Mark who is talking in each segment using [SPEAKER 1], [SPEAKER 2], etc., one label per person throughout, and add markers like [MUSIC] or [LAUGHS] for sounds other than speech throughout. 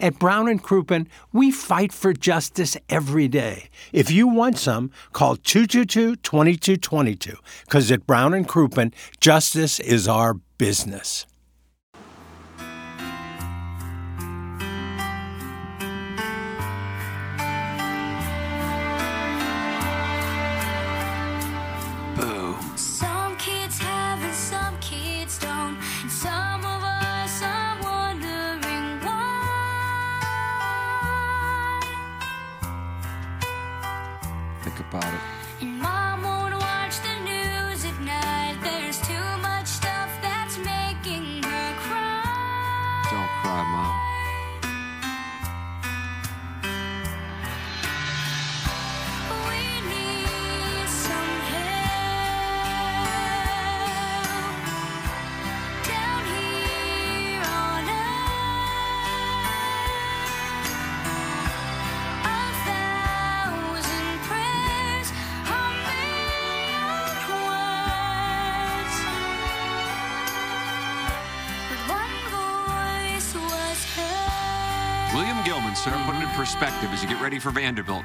[SPEAKER 1] At Brown and Crouppen, we fight for justice every day. If you want some, call 222-2222 because at Brown and Crouppen, justice is our business.
[SPEAKER 2] About it. Perspective as you get ready for Vanderbilt.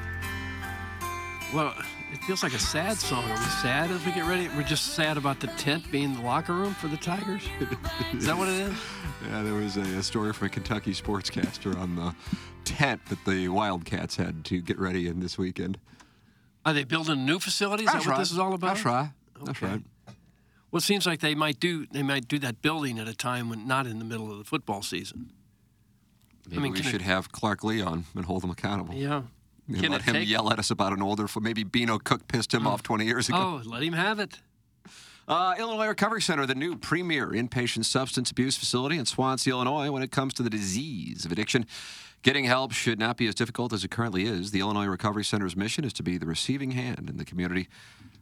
[SPEAKER 3] Well, it feels like a sad song. Are we sad as we get ready? We're just sad about the tent being the locker room for the Tigers? Is that what it is? [LAUGHS]
[SPEAKER 2] Yeah, there was a, a story from a Kentucky sportscaster on the tent that the Wildcats had to get ready in this weekend.
[SPEAKER 3] Are they building a new facility? Is that what this is all about?
[SPEAKER 2] That's right. That's
[SPEAKER 3] Okay.
[SPEAKER 2] right.
[SPEAKER 3] Well, it seems like they might do they might do that building at a time when not in the middle of the football season.
[SPEAKER 2] Maybe
[SPEAKER 3] mean,
[SPEAKER 2] we
[SPEAKER 3] it-
[SPEAKER 2] should have Clark Lee on and hold him accountable.
[SPEAKER 3] Yeah.
[SPEAKER 2] And let him
[SPEAKER 3] take-
[SPEAKER 2] yell at us about an older, maybe Beano Cook pissed him off 20 years ago.
[SPEAKER 3] Oh, let him have it.
[SPEAKER 2] Uh, Illinois Recovery Center, the new premier inpatient substance abuse facility in Swansea, Illinois, when it comes to the disease of addiction. Getting help should not be as difficult as it currently is. The Illinois Recovery Center's mission is to be the receiving hand in the community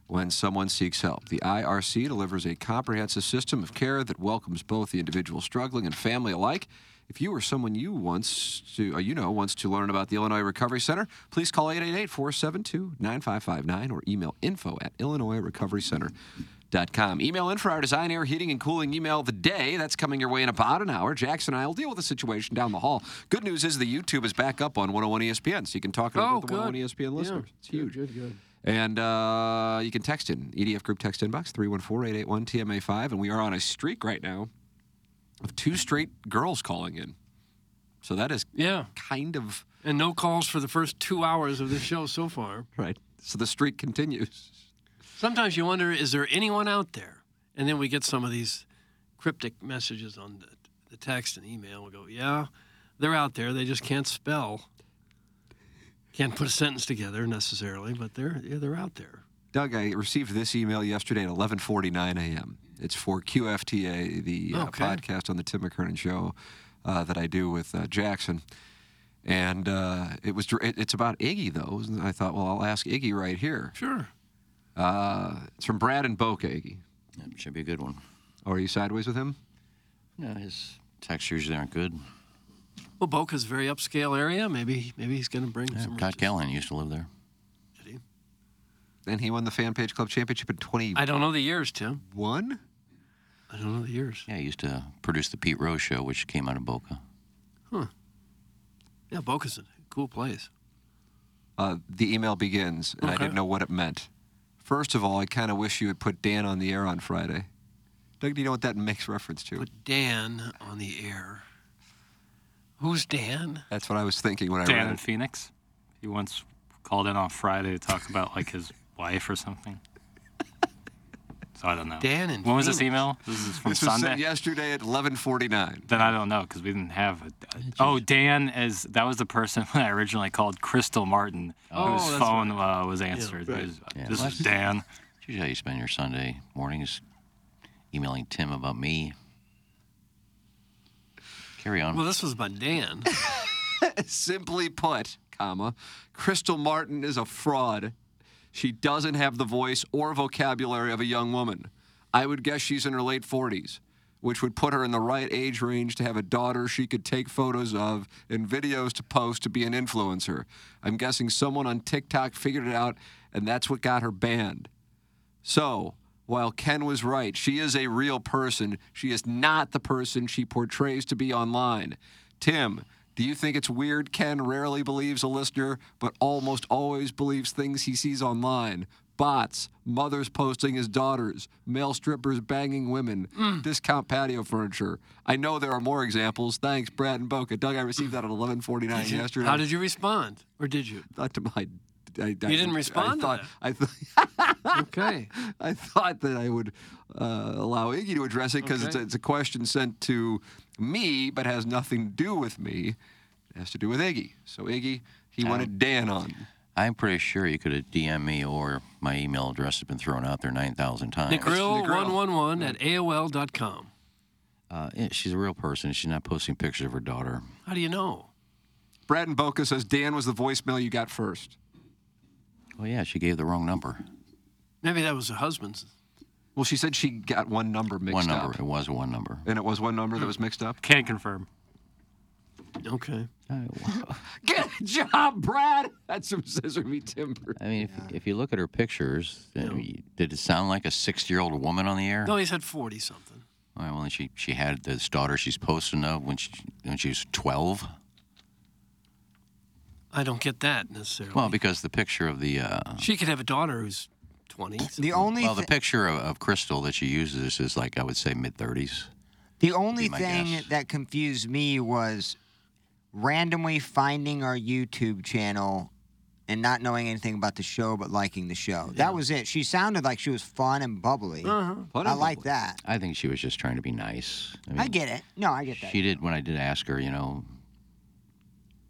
[SPEAKER 2] when someone seeks help. The IRC delivers a comprehensive system of care that welcomes both the individual struggling and family alike. If you or someone you wants to, uh, you know, wants to learn about the Illinois Recovery Center, please call 888-472-9559 or email info at illinoisrecoverycenter.com. Email in for our design, air, heating, and cooling email of the day. That's coming your way in about an hour. Jackson and I will deal with the situation down the hall. Good news is the YouTube is back up on 101 ESPN, so you can talk about
[SPEAKER 3] Oh,
[SPEAKER 2] the
[SPEAKER 3] good.
[SPEAKER 2] 101 ESPN listeners.
[SPEAKER 3] Yeah,
[SPEAKER 2] It's huge.
[SPEAKER 3] Good, good.
[SPEAKER 2] And uh, you can text in EDF Group text inbox 314-881-TMA5, and we are on a streak right now of two straight girls calling in. So that is
[SPEAKER 3] Yeah.
[SPEAKER 2] kind of
[SPEAKER 3] And no calls for the first two hours of the show so far.
[SPEAKER 2] right. So the streak continues.
[SPEAKER 3] Sometimes you wonder, is there anyone out there? And then we get some of these cryptic messages on the, the text and email. We go, yeah, they're out there. They just can't spell. Can't put a sentence together necessarily, but they're yeah, they're out there.
[SPEAKER 2] Doug, I received this email yesterday at 11:49 a.m. It's for QFTA, the uh,
[SPEAKER 3] Okay.
[SPEAKER 2] podcast on the Tim McKernan show uh, that I do with uh, Jackson. And uh, it was it- it's about Iggy though. And I thought, well, I'll ask Iggy right here.
[SPEAKER 3] Sure.
[SPEAKER 2] Uh, it's from Brad and Boca, Iggy.
[SPEAKER 4] That should be a good one.
[SPEAKER 2] Oh, are you sideways with him?
[SPEAKER 4] No, his texts usually aren't good.
[SPEAKER 3] Well, Boca's a very upscale area. Maybe maybe he's going to bring
[SPEAKER 4] Yeah,
[SPEAKER 3] some.
[SPEAKER 4] Todd Callahan used to live there.
[SPEAKER 3] Did he?
[SPEAKER 2] And he won the Fan Page Club Championship in 20.
[SPEAKER 3] I don't know the years, Tim.
[SPEAKER 2] I
[SPEAKER 3] I don't know the years.
[SPEAKER 4] Yeah, he used to produce the Pete Rose show, which came out of Boca. Huh.
[SPEAKER 3] Yeah, Boca's a cool place.
[SPEAKER 2] Uh, the email begins, and I didn't know what it meant. First of all, I kind of wish you had put Dan on the air on Friday. Doug, do you know what that makes reference to?
[SPEAKER 3] Put Dan on the air. Who's Dan?
[SPEAKER 2] That's what I was thinking when I read.
[SPEAKER 5] Dan
[SPEAKER 2] read
[SPEAKER 5] in. Phoenix. He once called in on Friday to talk about like his wife or something. So I don't know.
[SPEAKER 3] Dan in
[SPEAKER 5] when was this email? This is from
[SPEAKER 2] This was
[SPEAKER 5] Sunday.
[SPEAKER 2] sent yesterday at 11:49.
[SPEAKER 5] Then I don't know because we didn't have. A, oh, Dan is that was the person [LAUGHS] when I originally called Crystal Martin,
[SPEAKER 3] Oh,
[SPEAKER 5] whose
[SPEAKER 3] that's
[SPEAKER 5] phone uh, was answered. It was-
[SPEAKER 4] Yeah,
[SPEAKER 5] this
[SPEAKER 4] well,
[SPEAKER 5] is Dan.
[SPEAKER 4] That's usually how you spend your Sunday mornings, emailing Tim about me. Carry on.
[SPEAKER 3] Well, this was about Dan. [LAUGHS] [LAUGHS]
[SPEAKER 2] Simply put, comma, Crystal Martin is a fraud. She doesn't have the voice or vocabulary of a young woman. I would guess she's in her late 40s, which would put her in the right age range to have a daughter she could take photos of and videos to post to be an influencer. I'm guessing someone on TikTok figured it out, and that's what got her banned. So, while Ken was right, she is a real person. She is not the person she portrays to be online. Tim, do you think it's weird Ken rarely believes a listener, but almost always believes things he sees online? Bots, mothers posting his daughters, male strippers banging women, discount patio furniture. I know there are more examples. Thanks, Brad and Boca. Doug, I received that at 11:49 yesterday.
[SPEAKER 3] How did you respond? Or did you?
[SPEAKER 2] Not to my. I, I,
[SPEAKER 3] didn't respond
[SPEAKER 2] I thought.
[SPEAKER 3] that.
[SPEAKER 2] I thought. [LAUGHS]
[SPEAKER 3] Okay.
[SPEAKER 2] I thought that I would uh, allow Iggy to address it because it's, it's a question sent to me, but has nothing to do with me. It has to do with Iggy. So Iggy, he wanted Dan on.
[SPEAKER 4] I'm pretty sure you could have DM me or my email address has been thrown out there 9,000 times.
[SPEAKER 3] Negrill111 at AOL.com.
[SPEAKER 4] Uh, yeah, she's a real person. She's not posting pictures of her daughter.
[SPEAKER 3] How do you know?
[SPEAKER 2] Brad and Boca says Dan was the voicemail you got first.
[SPEAKER 4] Oh, yeah, she gave the wrong number.
[SPEAKER 3] Maybe that was her husband's.
[SPEAKER 2] Well, she said she got one number mixed up.
[SPEAKER 4] One number.
[SPEAKER 2] up.
[SPEAKER 4] It was one number.
[SPEAKER 2] And it was one number that was mixed up?
[SPEAKER 5] Can't confirm.
[SPEAKER 3] Okay. [LAUGHS]
[SPEAKER 2] Good job, Brad. That's some scissor me timber.
[SPEAKER 4] I mean, if, if you look at her pictures, uh, y- did it sound like a 60 year old woman on the air?
[SPEAKER 3] No, he said 40 something.
[SPEAKER 4] All right, well, then she, she had this daughter she's posting of when she, when she was 12.
[SPEAKER 3] I don't get that necessarily.
[SPEAKER 4] Well, because the picture of the uh,
[SPEAKER 3] she could have a daughter who's 20.
[SPEAKER 6] The only
[SPEAKER 4] well, the
[SPEAKER 6] thi-
[SPEAKER 4] picture of, of Crystal that she uses is like I would say mid 30s.
[SPEAKER 6] The only thing
[SPEAKER 4] guess.
[SPEAKER 6] that confused me was randomly finding our YouTube channel and not knowing anything about the show but liking the show. That was it. She sounded like she was fun and bubbly.
[SPEAKER 3] Uh-huh.
[SPEAKER 6] I like that.
[SPEAKER 4] I think she was just trying to be nice.
[SPEAKER 6] I get it. No, I get that.
[SPEAKER 4] She did when I did ask her, you know,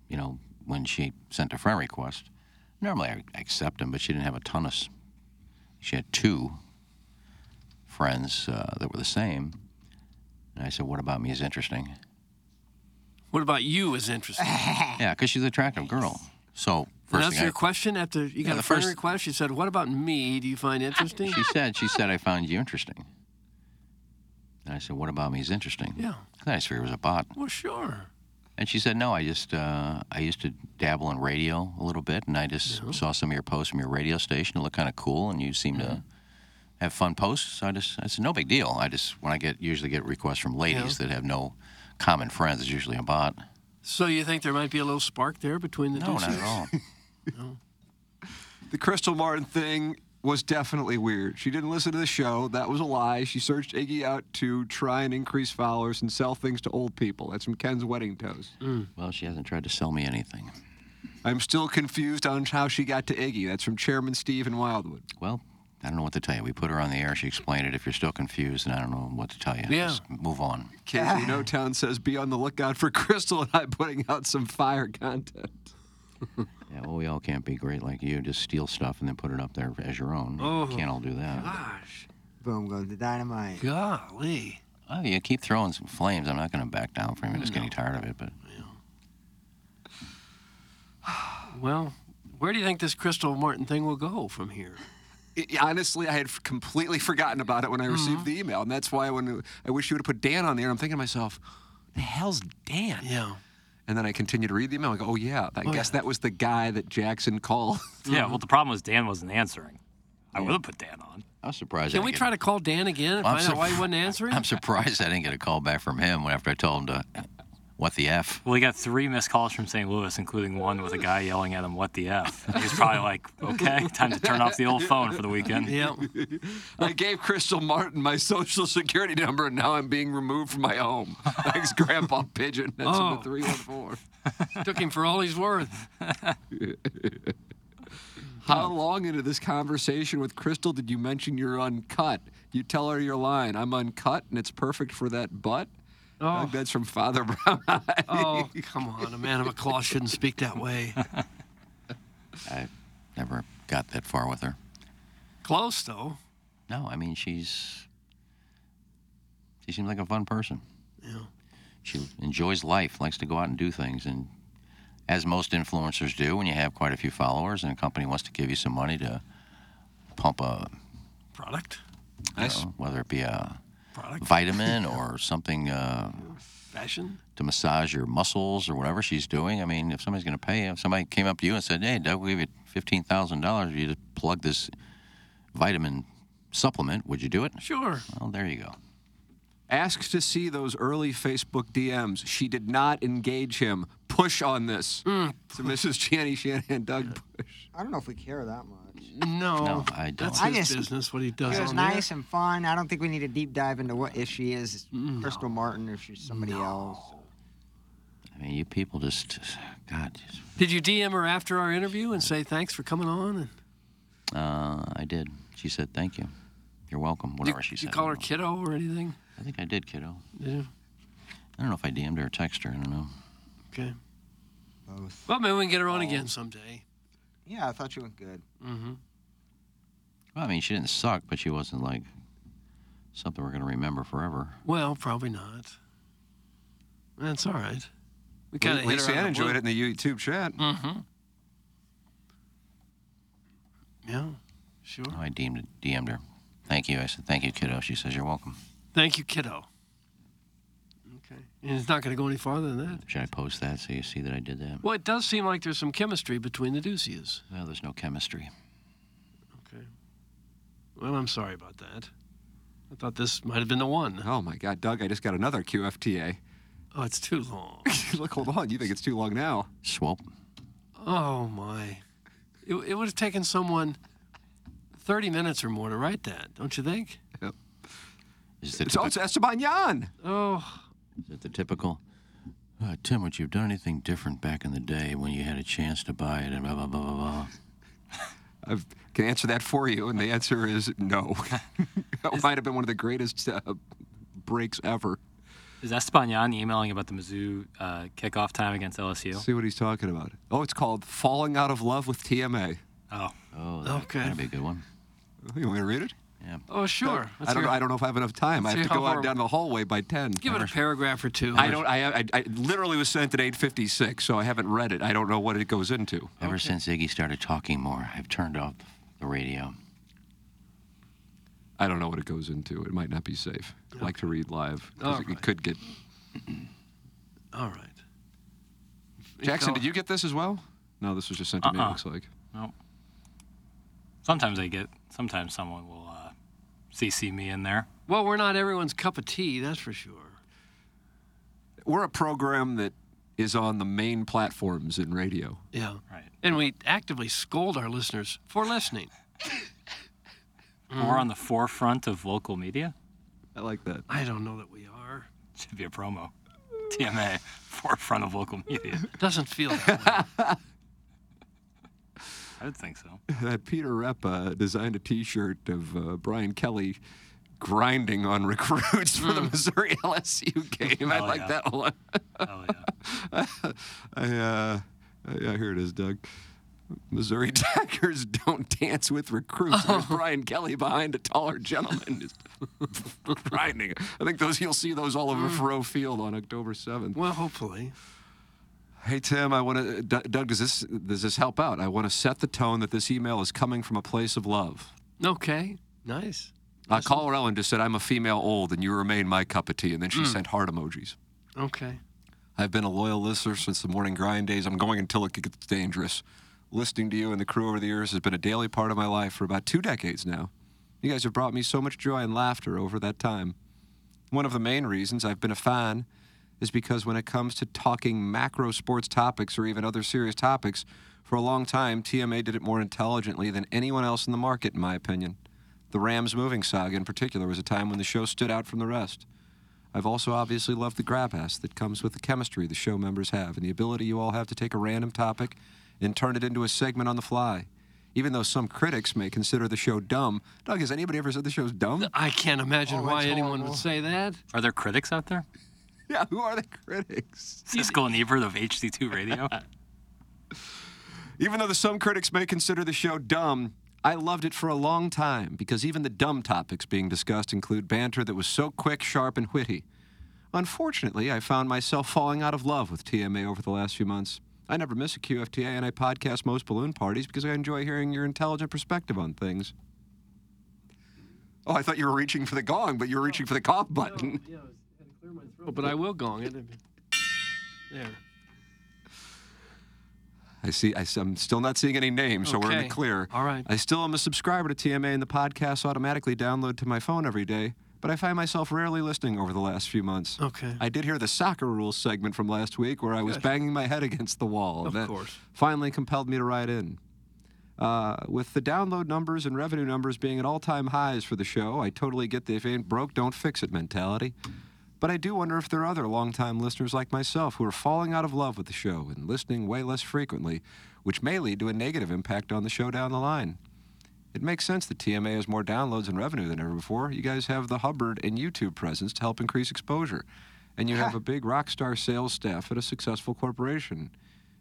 [SPEAKER 4] you know, when she sent a friend request. Normally I accept them, but she didn't have a ton of. S- She had two friends uh, that were the same, and I said, "What about me is interesting?"
[SPEAKER 3] What about you is interesting? [LAUGHS]
[SPEAKER 4] yeah, because she's an attractive girl. So first
[SPEAKER 3] that's
[SPEAKER 4] thing
[SPEAKER 3] your
[SPEAKER 4] I,
[SPEAKER 3] question after you got
[SPEAKER 4] the
[SPEAKER 3] a friend
[SPEAKER 4] first-
[SPEAKER 3] request? You said, What about me? Do you find interesting?
[SPEAKER 4] she said, she said, "I found you interesting." And I said, "What about me is interesting?"
[SPEAKER 3] Yeah.
[SPEAKER 4] I just figured it was a bot.
[SPEAKER 3] Well, sure.
[SPEAKER 4] And she said, "No, I just uh, I used to dabble in radio a little bit, and I just saw some of your posts from your radio station. It looked kind of cool, and you seem
[SPEAKER 3] Mm-hmm.
[SPEAKER 4] to have fun posts. So I just I said, no big deal. I just when I get usually get requests from ladies that have no common friends, it's usually a bot.
[SPEAKER 3] So you think there might be a little spark there between the
[SPEAKER 4] No,
[SPEAKER 3] two?
[SPEAKER 4] not at
[SPEAKER 3] suits?
[SPEAKER 4] all. [LAUGHS]
[SPEAKER 2] The Crystal Martin thing was definitely weird. She didn't listen to the show. That was a lie. She searched Iggy out to try and increase followers and sell things to old people. That's from Ken's Wedding Toast. Mm.
[SPEAKER 4] Well, she hasn't tried to sell me anything.
[SPEAKER 2] I'm still confused on how she got to Iggy. That's from Chairman Steve in Wildwood.
[SPEAKER 4] Well, I don't know what to tell you. We put her on the air. She explained it. If you're still confused, then I don't know what to tell you.
[SPEAKER 3] Yeah.
[SPEAKER 4] Just move on.
[SPEAKER 2] Casey No Town says, be on the lookout for Crystal and I putting out some fire content. [LAUGHS]
[SPEAKER 4] Yeah, well, we all can't be great like you. Just steal stuff and then put it up there as your own.
[SPEAKER 3] Oh.
[SPEAKER 4] Can't all do that.
[SPEAKER 3] Gosh.
[SPEAKER 6] Boom goes the dynamite.
[SPEAKER 3] Golly.
[SPEAKER 4] Oh, you keep throwing some flames. I'm not going to back down from you. I'm just getting tired of it. But [SIGHS]
[SPEAKER 3] Well, where do you think this Crystal Martin thing will go from here?
[SPEAKER 2] I- honestly, I had completely forgotten about it when I mm-hmm. received the email, and that's why when I wish you would have put Dan on there, I'm thinking to myself, the hell's Dan?
[SPEAKER 3] Yeah.
[SPEAKER 2] And then I continue to read the email. I go, oh yeah, I oh, guess that was the guy that Jackson called.
[SPEAKER 5] Yeah, well, the problem was Dan wasn't answering. I would have put Dan on.
[SPEAKER 4] I was surprised.
[SPEAKER 3] Can
[SPEAKER 4] I
[SPEAKER 3] we
[SPEAKER 4] didn't
[SPEAKER 3] try to call Dan again and
[SPEAKER 4] I'm
[SPEAKER 3] find out why he wasn't answering? [LAUGHS]
[SPEAKER 4] I'm surprised I didn't get a call back from him after I told him to. What the f?
[SPEAKER 5] Well, he got three missed calls from St. Louis, including one with a guy yelling at him, "What the f?" [LAUGHS] He's probably like, "Okay, time to turn off the old phone for the weekend." [LAUGHS]
[SPEAKER 3] Yeah. [LAUGHS]
[SPEAKER 2] I gave Crystal Martin my social security number, and now I'm being removed from my home. Thanks, Grandpa Pigeon. That's in
[SPEAKER 3] Oh.
[SPEAKER 2] the 314.
[SPEAKER 3] Took him for all he's worth.
[SPEAKER 2] How long into this conversation with Crystal did you mention you're uncut? You tell her your line. I'm uncut and it's perfect for that butt.
[SPEAKER 3] Oh.
[SPEAKER 2] Doug, that's from Father [LAUGHS] Brown Eye.
[SPEAKER 3] Oh, [LAUGHS] come on. A man of a cloth shouldn't speak that way. [LAUGHS]
[SPEAKER 4] I never got that far with her.
[SPEAKER 3] Close, though.
[SPEAKER 4] No, I mean she's she seems like a fun person.
[SPEAKER 3] Yeah.
[SPEAKER 4] She enjoys life, likes to go out and do things, and as most influencers do, when you have quite a few followers and a company wants to give you some money to pump a
[SPEAKER 3] Product?
[SPEAKER 4] you know, whether it be a
[SPEAKER 3] Product?
[SPEAKER 4] vitamin [LAUGHS] or something uh,
[SPEAKER 3] Fashion?
[SPEAKER 4] to massage your muscles or whatever she's doing. I mean, if somebody's going to pay, if somebody came up to you and said, "Hey, Doug, we give you fifteen thousand dollars, if you just plug this vitamin supplement," would you do it?
[SPEAKER 3] Sure.
[SPEAKER 4] Well, there you go.
[SPEAKER 2] Asked to see those early Facebook DMs. She did not engage him. Push on this.
[SPEAKER 3] Mm.
[SPEAKER 2] To Mrs. Channy Shanahan, Doug Bush.
[SPEAKER 6] I don't know if we care that much.
[SPEAKER 3] No.
[SPEAKER 4] No, I don't.
[SPEAKER 3] That's
[SPEAKER 6] I
[SPEAKER 3] his
[SPEAKER 6] just-
[SPEAKER 3] business, what he does
[SPEAKER 6] It was
[SPEAKER 3] on
[SPEAKER 6] nice
[SPEAKER 3] there.
[SPEAKER 6] and fun. I don't think we need a deep dive into what if she is Crystal Martin or if she's somebody else.
[SPEAKER 4] I mean, you people just, God, just,
[SPEAKER 3] Did you DM her after our interview and say thanks for coming on? And
[SPEAKER 4] uh, I did. She said, "Thank you. You're welcome." Whatever she said.
[SPEAKER 3] did
[SPEAKER 4] said.
[SPEAKER 3] you call her kiddo or anything?
[SPEAKER 4] I think I did, kiddo.
[SPEAKER 3] Did you?
[SPEAKER 4] I don't know if I DM'd her or texted her. I don't know.
[SPEAKER 3] Okay.
[SPEAKER 6] Both.
[SPEAKER 3] Well, maybe we can get her on again someday.
[SPEAKER 6] Yeah, I thought you went good.
[SPEAKER 3] Mm-hmm.
[SPEAKER 4] Well, I mean, she didn't suck, but she wasn't like something we're going to remember forever.
[SPEAKER 3] Well, probably not. That's all right. We kind of hit
[SPEAKER 2] Lisa
[SPEAKER 3] her
[SPEAKER 2] Ann
[SPEAKER 3] on the
[SPEAKER 2] enjoyed it in the YouTube chat.
[SPEAKER 3] Mm-hmm. Yeah, sure.
[SPEAKER 4] Oh, I DM'd, DM'd her. Thank you. I said, "Thank you, kiddo." She says, "You're welcome."
[SPEAKER 3] Thank you, kiddo. Okay. And it's not going to go any farther than that.
[SPEAKER 4] Should I post that so you see that I did that?
[SPEAKER 3] Well, it does seem like there's some chemistry between the Duceys.
[SPEAKER 4] Well, there's no chemistry.
[SPEAKER 3] Okay. Well, I'm sorry about that. I thought this might have been the one.
[SPEAKER 2] Oh my God, Doug! I just got another QFTA.
[SPEAKER 3] Oh, it's too long. [LAUGHS]
[SPEAKER 2] Look, hold on. You think it's too long now?
[SPEAKER 4] Swope.
[SPEAKER 3] Oh my! It, it would have taken someone 30 minutes or more to write that, don't you think?
[SPEAKER 2] Yep.
[SPEAKER 4] Is it,
[SPEAKER 2] It's, it's Esteban Yan.
[SPEAKER 3] Oh,
[SPEAKER 4] is it the typical? Uh, Tim, would you have done anything different back in the day when you had a chance to buy it and blah blah blah blah blah?
[SPEAKER 2] I can answer that for you, and the answer is no. [LAUGHS] that might have been one of the greatest uh, breaks ever.
[SPEAKER 5] Is Esteban Yan emailing about the Mizzou uh, kickoff time against LSU?
[SPEAKER 2] See what he's talking about. Oh, it's called "Falling Out of Love with TMA."
[SPEAKER 5] Oh,
[SPEAKER 4] Oh, that,
[SPEAKER 3] Okay.
[SPEAKER 4] that'd be a good one.
[SPEAKER 2] You want me to read it?
[SPEAKER 4] Yeah.
[SPEAKER 3] oh, sure.
[SPEAKER 2] I don't. know, I don't know if I have enough time. I
[SPEAKER 3] let's
[SPEAKER 2] have to
[SPEAKER 3] hear
[SPEAKER 2] go
[SPEAKER 3] how
[SPEAKER 2] out down the hallway by ten.
[SPEAKER 3] Give it a paragraph or two.
[SPEAKER 2] I don't. I, I, I literally was sent at 8:56, so I haven't read it. I don't know what it goes into.
[SPEAKER 4] Ever since Iggy started talking more, I've turned off the radio.
[SPEAKER 2] I don't know what it goes into. It might not be safe. I like to read live 'cause
[SPEAKER 3] All
[SPEAKER 2] it,
[SPEAKER 3] right.
[SPEAKER 2] could get.
[SPEAKER 3] All right.
[SPEAKER 2] Jackson,
[SPEAKER 3] Go-
[SPEAKER 2] did you get this as well? No, this was just sent to me. It
[SPEAKER 5] Uh-uh.
[SPEAKER 2] looks like.
[SPEAKER 5] no. Sometimes I get. Sometimes someone will CC me in there.
[SPEAKER 3] Well, we're not everyone's cup of tea, that's for sure.
[SPEAKER 2] We're a program that is on the main platforms in radio.
[SPEAKER 3] Yeah.
[SPEAKER 5] Right.
[SPEAKER 3] And we actively scold our listeners for listening. [LAUGHS]
[SPEAKER 5] We're on the forefront of local media.
[SPEAKER 2] I like that.
[SPEAKER 3] I don't know that we are.
[SPEAKER 5] Should be a promo. [LAUGHS] TMA, forefront of local media.
[SPEAKER 3] Doesn't feel that way. [LAUGHS]
[SPEAKER 5] I would think so. [LAUGHS]
[SPEAKER 2] Peter Rep uh, designed a T-shirt of uh, Brian Kelly grinding on recruits for the Missouri [LAUGHS] LSU game. I like
[SPEAKER 5] yeah.
[SPEAKER 2] that one.
[SPEAKER 5] Oh yeah. [LAUGHS]
[SPEAKER 2] I, uh, yeah, here it is, Doug. Missouri Tigers don't dance with recruits. There's Brian Kelly behind a taller gentleman grinding. I think those you'll see those all over Faurot Field on October 7th.
[SPEAKER 3] Well, hopefully.
[SPEAKER 2] Hey Tim, I want to. Doug, does this does this help out? I want to set the tone that this email is coming from a place of love.
[SPEAKER 3] Okay. Nice.
[SPEAKER 2] Uh, Caller Ellen just said, "I'm a female old, and you remain my cup of tea," and then she sent heart emojis.
[SPEAKER 3] Okay.
[SPEAKER 2] I've been a loyal listener since the morning grind days. I'm going until it gets dangerous. Listening to you and the crew over the years has been a daily part of my life for about two decades now. You guys have brought me so much joy and laughter over that time. One of the main reasons I've been a fan is because when it comes to talking macro sports topics or even other serious topics, for a long time, TMA did it more intelligently than anyone else in the market, in my opinion. The Rams moving saga, in particular, was a time when the show stood out from the rest. I've also obviously loved the grab ass that comes with the chemistry the show members have and the ability you all have to take a random topic and turn it into a segment on the fly. Even though some critics may consider the show dumb. Doug, has anybody ever said the show's dumb?
[SPEAKER 3] I can't imagine
[SPEAKER 6] Oh,
[SPEAKER 3] why anyone
[SPEAKER 6] horrible.
[SPEAKER 3] would say that.
[SPEAKER 5] Are there critics out there? [LAUGHS]
[SPEAKER 2] Yeah, who are the critics?
[SPEAKER 5] Siskel and Ebert of HD2 Radio. [LAUGHS]
[SPEAKER 2] Even though the, some critics may consider the show dumb, I loved it for a long time because even the dumb topics being discussed include banter that was so quick, sharp, and witty. Unfortunately, I found myself falling out of love with TMA over the last few months. I never miss a QFTA, and I podcast most balloon parties because I enjoy hearing your intelligent perspective on things. Oh, I thought you were reaching for the gong, but you were reaching for the cough button.
[SPEAKER 3] Yeah, I was, had to clear my throat, but I will gong it. There.
[SPEAKER 2] I see. I, am still not seeing any names, so we're in
[SPEAKER 3] Okay.
[SPEAKER 2] the clear.
[SPEAKER 3] All right.
[SPEAKER 2] I still am a subscriber to TMA, and the podcasts automatically download to my phone every day. But I find myself rarely listening over the last few months.
[SPEAKER 3] Okay.
[SPEAKER 2] I did hear the soccer rules segment from last week where I was banging my head against the wall.
[SPEAKER 3] Of
[SPEAKER 2] that
[SPEAKER 3] course.
[SPEAKER 2] Finally compelled me to write in. Uh, with the download numbers and revenue numbers being at all time highs for the show, I totally get the if it ain't broke, don't fix it mentality. But I do wonder if there are other longtime listeners like myself who are falling out of love with the show and listening way less frequently, which may lead to a negative impact on the show down the line. It makes sense that TMA has more downloads and revenue than ever before. You guys have the Hubbard and YouTube presence to help increase exposure. And you have [LAUGHS] a big rock star sales staff at a successful corporation.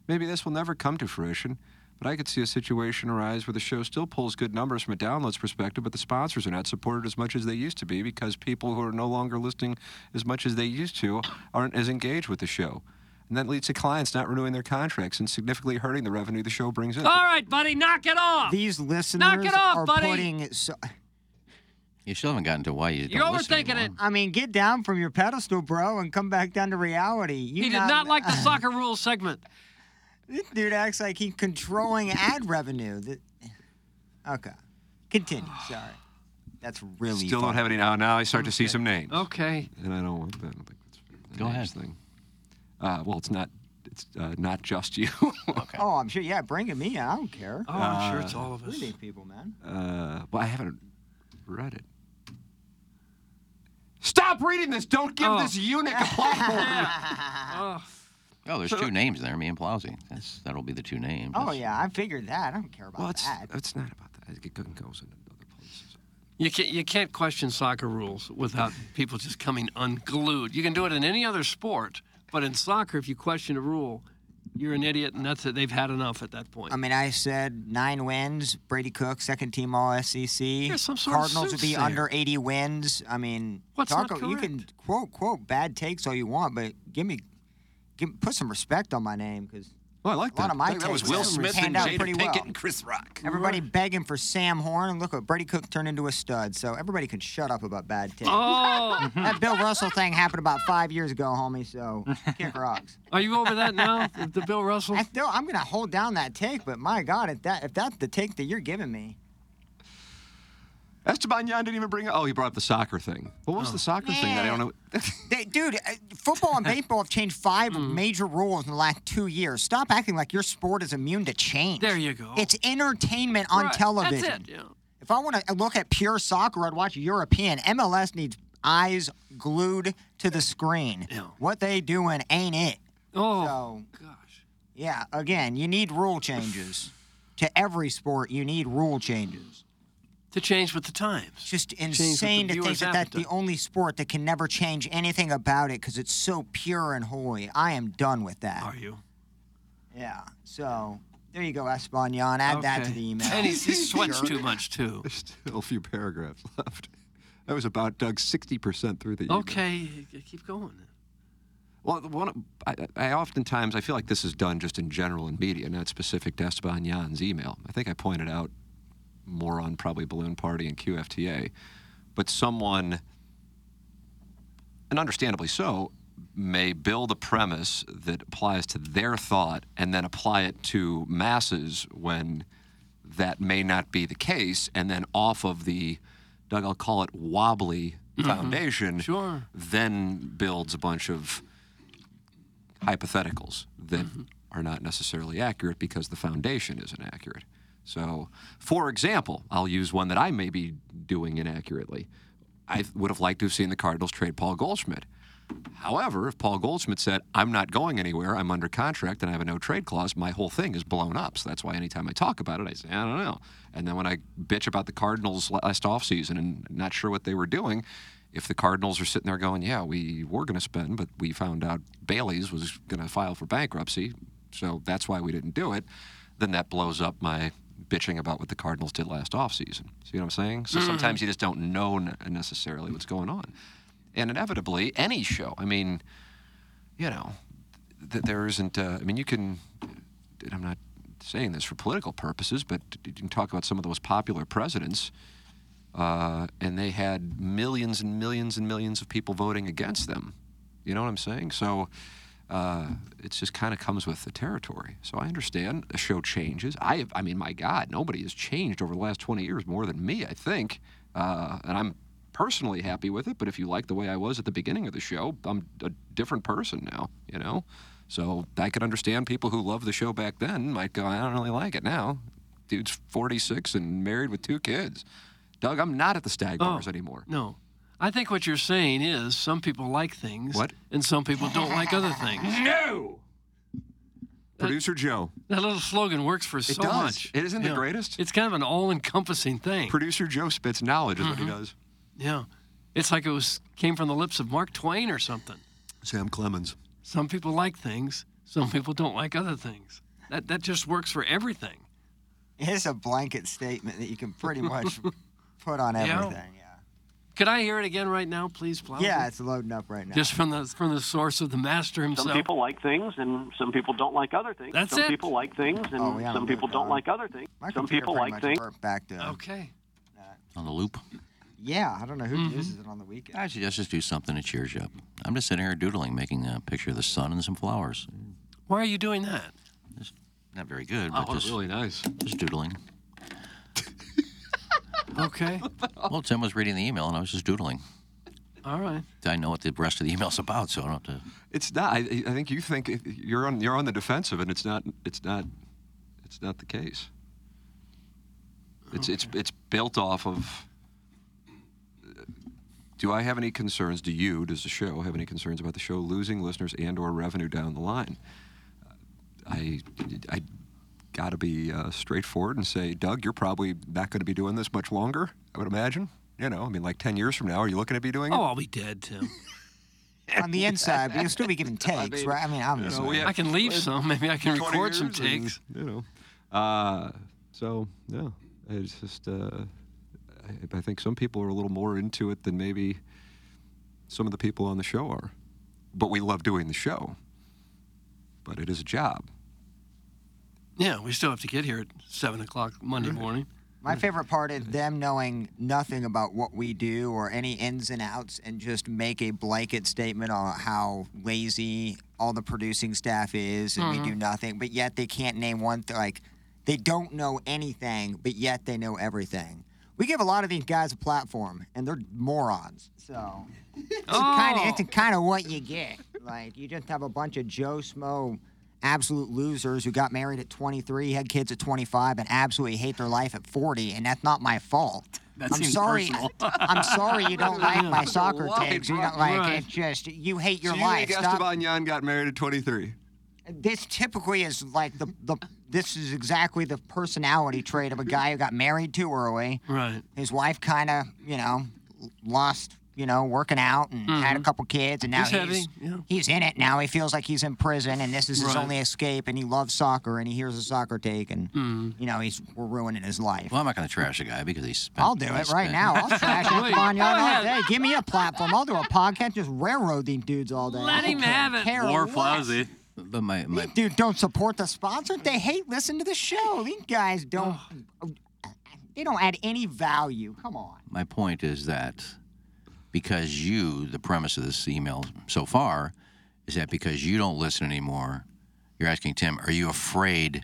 [SPEAKER 2] Maybe this will never come to fruition, but I could see a situation arise where the show still pulls good numbers from a downloads perspective, but the sponsors are not supported as much as they used to be because people who are no longer listening as much as they used to aren't as engaged with the show. And that leads to clients not renewing their contracts and significantly hurting the revenue the show brings in.
[SPEAKER 3] All right, buddy, knock it off.
[SPEAKER 6] These listeners
[SPEAKER 3] Knock it off,
[SPEAKER 6] are
[SPEAKER 3] buddy.
[SPEAKER 6] putting. So,
[SPEAKER 4] You still haven't gotten to why you
[SPEAKER 3] You're
[SPEAKER 4] don't
[SPEAKER 3] overthinking it.
[SPEAKER 6] I mean, get down from your pedestal, bro, and come back down to reality. You
[SPEAKER 3] He did not like the [LAUGHS] soccer rules segment.
[SPEAKER 6] This dude acts like he's controlling ad revenue. That- Okay, continue. Sorry, that's really
[SPEAKER 2] Still don't
[SPEAKER 6] funny.
[SPEAKER 2] have any now. Now I start to see some names.
[SPEAKER 3] Okay.
[SPEAKER 2] And I don't, I don't think that's the
[SPEAKER 4] Go ahead.
[SPEAKER 2] names Thing. Uh, well, it's not. It's uh, not just you. [LAUGHS] Okay.
[SPEAKER 6] Oh, I'm sure. Yeah, bring it me. I don't care.
[SPEAKER 3] Oh, I'm sure it's all of
[SPEAKER 6] Who are
[SPEAKER 3] us.
[SPEAKER 6] people, man?
[SPEAKER 2] uh, well, I haven't read it. Stop reading this! Don't give
[SPEAKER 3] Oh.
[SPEAKER 2] this eunuch a platform. [LAUGHS]
[SPEAKER 3] Oh,
[SPEAKER 4] Oh, there's two names there, me and Plowsy. That's that'll be the two names.
[SPEAKER 6] Oh yeah, I figured that. I don't care about
[SPEAKER 2] well, it's
[SPEAKER 6] that.
[SPEAKER 2] it's not about that. It goes into other places.
[SPEAKER 3] you can't you can't question soccer rules without people just coming unglued. You can do it in any other sport, but in soccer, if you question a rule, you're an idiot, and that's it. They've had enough at that point.
[SPEAKER 6] I mean, I said nine wins. Brady Cook, second team All SEC.
[SPEAKER 3] Some sort of
[SPEAKER 6] Cardinals would be
[SPEAKER 3] soothsayer.
[SPEAKER 6] under 80 wins. I mean,
[SPEAKER 3] What's
[SPEAKER 6] talk,
[SPEAKER 3] not
[SPEAKER 6] you can
[SPEAKER 3] correct?
[SPEAKER 6] quote quote bad takes all you want, but give me, give put some respect on my name because
[SPEAKER 2] Oh, I like
[SPEAKER 6] A
[SPEAKER 2] that.
[SPEAKER 6] lot of my
[SPEAKER 2] that was
[SPEAKER 6] takes
[SPEAKER 2] Will Smith and
[SPEAKER 6] out
[SPEAKER 2] Jada Pinkett
[SPEAKER 6] well.
[SPEAKER 2] and Chris Rock.
[SPEAKER 6] everybody begging for Sam Horn, and look what Brady Cook turned into a stud. So everybody can shut up about bad takes.
[SPEAKER 3] oh, [LAUGHS]
[SPEAKER 6] That Bill Russell thing happened about five years ago, homie. So kick rocks. [LAUGHS]
[SPEAKER 3] are you over that now? The, the Bill Russell.
[SPEAKER 6] I still, I'm gonna hold down that take, but my God, if that if that's the take that you're giving me,
[SPEAKER 2] Esteban Yan didn't even bring it. Oh, he brought up the soccer thing. What was the soccer thing that I don't know? [LAUGHS]
[SPEAKER 6] They, dude, uh, football and baseball have changed five
[SPEAKER 3] Hmm.
[SPEAKER 6] major rules in the last two years. Stop acting like your sport is immune to change.
[SPEAKER 3] There you go.
[SPEAKER 6] It's entertainment on
[SPEAKER 3] Right,
[SPEAKER 6] television.
[SPEAKER 3] That's it. Yeah.
[SPEAKER 6] If I want to look at pure soccer, I'd watch European. MLS needs eyes glued to the screen.
[SPEAKER 3] Yeah.
[SPEAKER 6] What they doing ain't it.
[SPEAKER 3] Oh
[SPEAKER 6] So,
[SPEAKER 3] gosh.
[SPEAKER 6] yeah, again, you need rule changes. to every sport, you need rule changes.
[SPEAKER 3] To change with the times.
[SPEAKER 6] It's just insane to think that that's the only sport that can never change anything about it because it's so pure and holy. I am done with that.
[SPEAKER 3] Are you?
[SPEAKER 6] Yeah. So there you go, Esteban Yan. Add that to the email.
[SPEAKER 3] And he, he [LAUGHS] sweats too much too. [LAUGHS]
[SPEAKER 2] There's still a few paragraphs [LAUGHS] left. That was about Doug 60% through the email.
[SPEAKER 3] Okay, keep going.
[SPEAKER 2] Well, one I, I oftentimes I feel like this is done just in general in media, not specific to Esteban Yan's email. I think I pointed out more on probably Balloon Party and QFTA, but someone, and understandably so, may build a premise that applies to their thought and then apply it to masses when that may not be the case, and then off of the, Doug, I'll call it wobbly foundation,
[SPEAKER 3] Sure.
[SPEAKER 2] then builds a bunch of hypotheticals that
[SPEAKER 3] Mm-hmm.
[SPEAKER 2] are not necessarily accurate because the foundation isn't accurate. So, for example, I'll use one that I may be doing inaccurately. I would have liked to have seen the Cardinals trade Paul Goldschmidt. However, if Paul Goldschmidt said, I'm not going anywhere, I'm under contract, and I have a no trade clause, my whole thing is blown up. So that's why anytime I talk about it, I say, I don't know. And then when I bitch about the Cardinals last offseason and not sure what they were doing, if the Cardinals are sitting there going, Yeah, we were going to spend, but we found out Bally's was going to file for bankruptcy, so that's why we didn't do it, then that blows up my bitching about what the Cardinals did last offseason. See what I'm saying? So sometimes you just don't know necessarily what's going on. And inevitably, any show, I mean, you know, th- there isn't, uh, I mean, you can, and I'm not saying this for political purposes, but you can talk about some of the most popular presidents, uh, and they had millions and millions and millions of people voting against them. You know what I'm saying? So uh, it just kind of comes with the territory. So I understand the show changes. I, I mean, my God, nobody has changed over the last 20 years more than me, I think. Uh, and I'm personally happy with it. But if you like the way I was at the beginning of the show, I'm a different person now, you know? So I could understand people who loved the show back then might go, I don't really like it now. Dude's 46 and married with two kids. Doug, I'm not at the stag bars anymore.
[SPEAKER 3] No. I think what you're saying is some people like things
[SPEAKER 2] What?
[SPEAKER 3] and some people don't like other things.
[SPEAKER 2] No! Producer Joe.
[SPEAKER 3] That little slogan works for so
[SPEAKER 2] does.
[SPEAKER 3] much.
[SPEAKER 2] It isn't the
[SPEAKER 3] Yeah.
[SPEAKER 2] greatest?
[SPEAKER 3] It's kind of an all-encompassing thing.
[SPEAKER 2] Producer Joe spits knowledge, is what he mm-hmm. does.
[SPEAKER 3] Yeah. It's like it was came from the lips of Mark Twain or something.
[SPEAKER 2] Sam Clemens.
[SPEAKER 3] Some people like things, some people don't like other things. That that just works for everything.
[SPEAKER 6] It's a blanket statement that you can pretty much [LAUGHS] put on
[SPEAKER 3] Yeah.
[SPEAKER 6] everything. Yeah.
[SPEAKER 3] Could I hear it again right now, please, Plowman?
[SPEAKER 6] Yeah, it's loading up right now.
[SPEAKER 3] Just from the from the source of the master himself.
[SPEAKER 7] Some people like things, and some people don't like other things.
[SPEAKER 3] That's
[SPEAKER 7] some
[SPEAKER 3] it.
[SPEAKER 7] people like things, and
[SPEAKER 6] Oh, we on
[SPEAKER 7] some people don't like other things.
[SPEAKER 6] My
[SPEAKER 7] some people like things.
[SPEAKER 6] back to.
[SPEAKER 3] Okay.
[SPEAKER 4] On the loop.
[SPEAKER 6] Yeah, I don't know who
[SPEAKER 3] Mm-hmm.
[SPEAKER 6] uses it on the weekend.
[SPEAKER 4] I suggest just do something that cheers you up. I'm just sitting here doodling, making a picture of the sun and some flowers.
[SPEAKER 3] Why are you doing that?
[SPEAKER 4] It's not very good,
[SPEAKER 2] Oh,
[SPEAKER 4] but just,
[SPEAKER 2] really nice.
[SPEAKER 4] just doodling. [LAUGHS]
[SPEAKER 3] Okay.
[SPEAKER 4] Well, Tim was reading the email, and I was just doodling.
[SPEAKER 3] All right.
[SPEAKER 4] I know what the rest of the email's about, so I don't have to.
[SPEAKER 2] It's not. I, I think you think it- you're on you're on the defensive, and it's not. It's not. It's not the case. It's it's it's built off of. Uh, do I have any concerns? Do you, does the show have any concerns about the show losing listeners and/or revenue down the line? Uh, I I got to be uh, straightforward and say, Doug, you're probably not going to be doing this much longer. I would imagine. You know, I mean, like ten years from now, are you looking to be doing it?
[SPEAKER 3] Oh, I'll be dead, Tim. [LAUGHS]
[SPEAKER 6] on the inside, but you'll still be giving [LAUGHS] takes, right? I mean, obviously.
[SPEAKER 2] we have-
[SPEAKER 3] I can leave some. Maybe I can record some
[SPEAKER 2] years and,
[SPEAKER 3] takes.
[SPEAKER 2] you know. Uh, so yeah, it's just uh, I, I think some people are a little more into it than maybe some of the people on the show are. But we love doing the show. But it is a job.
[SPEAKER 3] Yeah, we still have to get here at seven o'clock Monday mm-hmm. morning.
[SPEAKER 6] My favorite part is them knowing nothing about what we do or any ins and outs and just make a blanket statement on how lazy all the producing staff is and we do mm-hmm. nothing, but yet they can't name one thing. Like, they don't know anything, but yet they know everything. We give a lot of these guys a platform, and they're morons. So it's oh. kind of it's kind of what you get. Like you just have a bunch of Joe Smo absolute losers who got married at 23, had kids at 25, and absolutely hate their life at 40, and that's not my fault.
[SPEAKER 5] That
[SPEAKER 6] I'm sorry. [LAUGHS] I'm sorry you don't like my [LAUGHS] soccer takes. You don't like
[SPEAKER 3] Right.
[SPEAKER 6] it's just you hate your
[SPEAKER 2] so you
[SPEAKER 6] life.
[SPEAKER 2] think. Esteban Yan got married at 23?
[SPEAKER 6] This typically is like the the. This is exactly the personality trait of a guy who got married too early.
[SPEAKER 3] Right.
[SPEAKER 6] His wife kind of, you know, lost, you know, working out and had a couple kids, and now
[SPEAKER 3] Mm-hmm. He's
[SPEAKER 6] he's
[SPEAKER 3] yeah.
[SPEAKER 6] he's in it now. He feels like he's in prison, and this is his
[SPEAKER 3] Right.
[SPEAKER 6] only escape. And he loves soccer, and he hears a soccer take, and
[SPEAKER 3] Mm-hmm.
[SPEAKER 6] you know, he's we're ruining his life.
[SPEAKER 4] Well, I'm not going to trash a guy because he's. Spent,
[SPEAKER 6] I'll do
[SPEAKER 4] he
[SPEAKER 6] it right now. I'll trash
[SPEAKER 3] Wait,
[SPEAKER 6] Esteban
[SPEAKER 3] go
[SPEAKER 6] Yan all
[SPEAKER 3] ahead.
[SPEAKER 6] day. Give me a platform. I'll do a podcast, just railroad these dudes all day.
[SPEAKER 3] Let
[SPEAKER 6] I
[SPEAKER 3] him
[SPEAKER 6] don't
[SPEAKER 3] have it.
[SPEAKER 6] care
[SPEAKER 5] Or
[SPEAKER 6] less.
[SPEAKER 5] Plowsy.
[SPEAKER 4] But my, my
[SPEAKER 6] These dudes don't support the sponsor. They hate listening to the show. These guys don't. They don't add any value. Come on.
[SPEAKER 4] my point is that because you, the premise of this email so far, is that because you don't listen anymore, you're asking Tim, are you afraid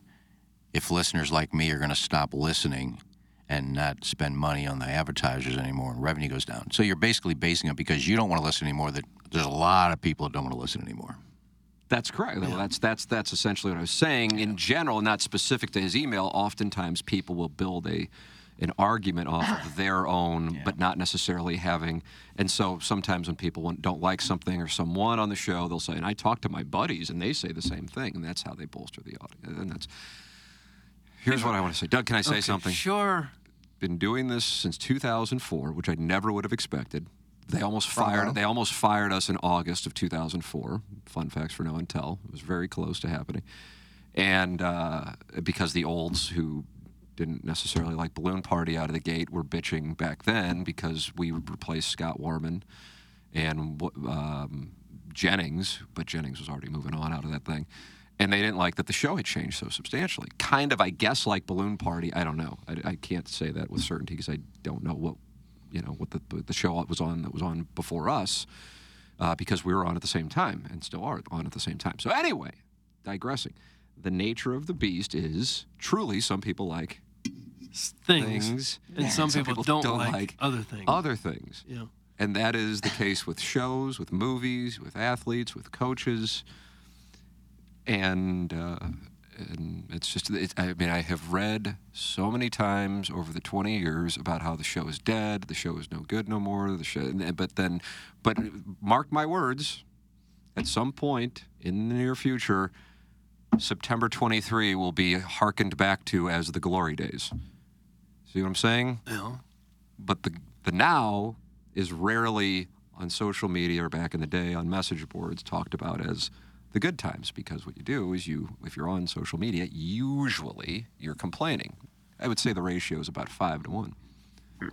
[SPEAKER 4] if listeners like me are going to stop listening and not spend money on the advertisers anymore and revenue goes down? So you're basically basing it because you don't want to listen anymore that there's a lot of people that don't want to listen anymore.
[SPEAKER 2] That's correct. Well, That's that's that's essentially what I was saying. In general, not specific to his email, oftentimes people will build a an argument off of [SIGHS] their own, but not necessarily having. And so sometimes when people don't like something or someone on the show, they'll say, "And I talk to my buddies, and they say the same thing," and that's how they bolster the audience. And that's. Here's what I want to say, Doug. Can I say
[SPEAKER 3] Okay,
[SPEAKER 2] something?
[SPEAKER 3] Sure.
[SPEAKER 2] been doing this since 2004, which I never would have expected. They almost fired. They almost fired us in August of 2004. Fun facts for no and tell. It was very close to happening, and uh, because the olds who didn't necessarily like Balloon Party out of the gate were bitching back then because we replaced Scott Warman and um, Jennings, but Jennings was already moving on out of that thing. And they didn't like that the show had changed so substantially. Kind of, I guess, like Balloon Party. I don't know. I, I can't say that with certainty because I don't know what, you know, what the the show was on that was on before us, uh, because we were on at the same time and still are on at the same time. So anyway, digressing. The nature of the beast is truly some people like
[SPEAKER 3] Things.
[SPEAKER 2] things,
[SPEAKER 3] And some people don't like other things.
[SPEAKER 2] Other things.
[SPEAKER 3] Yeah.
[SPEAKER 2] And that is the case with shows, with movies, with athletes, with coaches. And, uh, and it's just, it's, I mean, I have read so many times over the 20 years about how the show is dead, the show is no good no more, the show, but then, but mark my words, at some point in the near future, September 23 will be hearkened back to as the glory days. See what I'm saying?
[SPEAKER 3] Yeah.
[SPEAKER 2] but the the now is rarely on social media or back in the day on message boards talked about as the good times because what you do is you if you're on social media usually you're complaining i would say the ratio is about five to one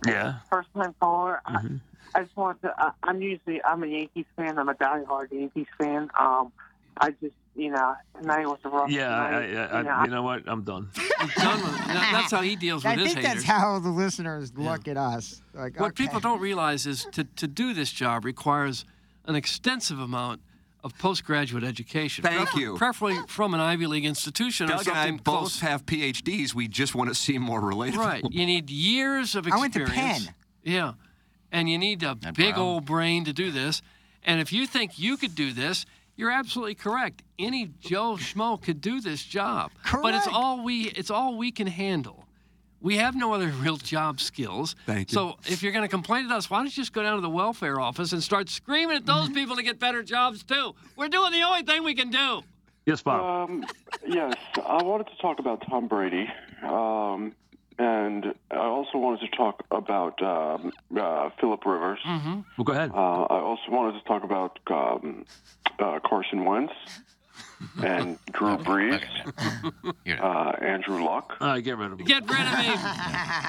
[SPEAKER 8] Yeah.
[SPEAKER 9] First time caller.
[SPEAKER 8] Mhm.
[SPEAKER 9] I, I just want to. I, I'm usually I'm a Yankees fan. I'm a diehard Yankees fan. Um, I just you know tonight was a rough
[SPEAKER 8] Yeah, I,
[SPEAKER 9] night.
[SPEAKER 8] I, I,
[SPEAKER 9] you know,
[SPEAKER 8] I, you know what? I'm done. [LAUGHS]
[SPEAKER 3] I'm done with [LAUGHS] That's how he deals
[SPEAKER 6] I
[SPEAKER 3] with his
[SPEAKER 6] think
[SPEAKER 3] haters.
[SPEAKER 6] that's how the listeners look at us. Like,
[SPEAKER 3] What
[SPEAKER 6] okay.
[SPEAKER 3] people don't realize is to, to do this job requires an extensive amount of postgraduate education.
[SPEAKER 2] Thank
[SPEAKER 3] prefer-
[SPEAKER 2] you.
[SPEAKER 3] Preferably from an Ivy League institution or
[SPEAKER 2] doug and i
[SPEAKER 3] something
[SPEAKER 2] both
[SPEAKER 3] close.
[SPEAKER 2] have phds we just want to seem more relatable
[SPEAKER 3] Right. You need years of experience.
[SPEAKER 6] I went to
[SPEAKER 3] experience.
[SPEAKER 6] Penn.
[SPEAKER 3] Yeah. And you need a
[SPEAKER 4] Not
[SPEAKER 3] big
[SPEAKER 4] Brown.
[SPEAKER 3] old brain to do this. And if you think you could do this, you're absolutely correct. Any Joe Schmo could do this job. But it's all we it's all we can handle. We have no other [LAUGHS] real job skills.
[SPEAKER 2] Thank you.
[SPEAKER 3] So if you're going to complain to us, why don't you just go down to the welfare office and start screaming at those people to get better jobs too? We're doing the only thing we can do.
[SPEAKER 8] Yes, Bob.
[SPEAKER 10] Um, yes, I wanted to talk about Tom Brady, um, and I also wanted to talk about um, uh, Philip Rivers.
[SPEAKER 3] Mm-hmm.
[SPEAKER 8] well, go ahead.
[SPEAKER 10] Uh, I also wanted to talk about um, uh, Carson Wentz [LAUGHS] and Drew Brees, [LAUGHS] uh, Andrew Luck.
[SPEAKER 8] All right, get rid of him.
[SPEAKER 3] Get rid of me.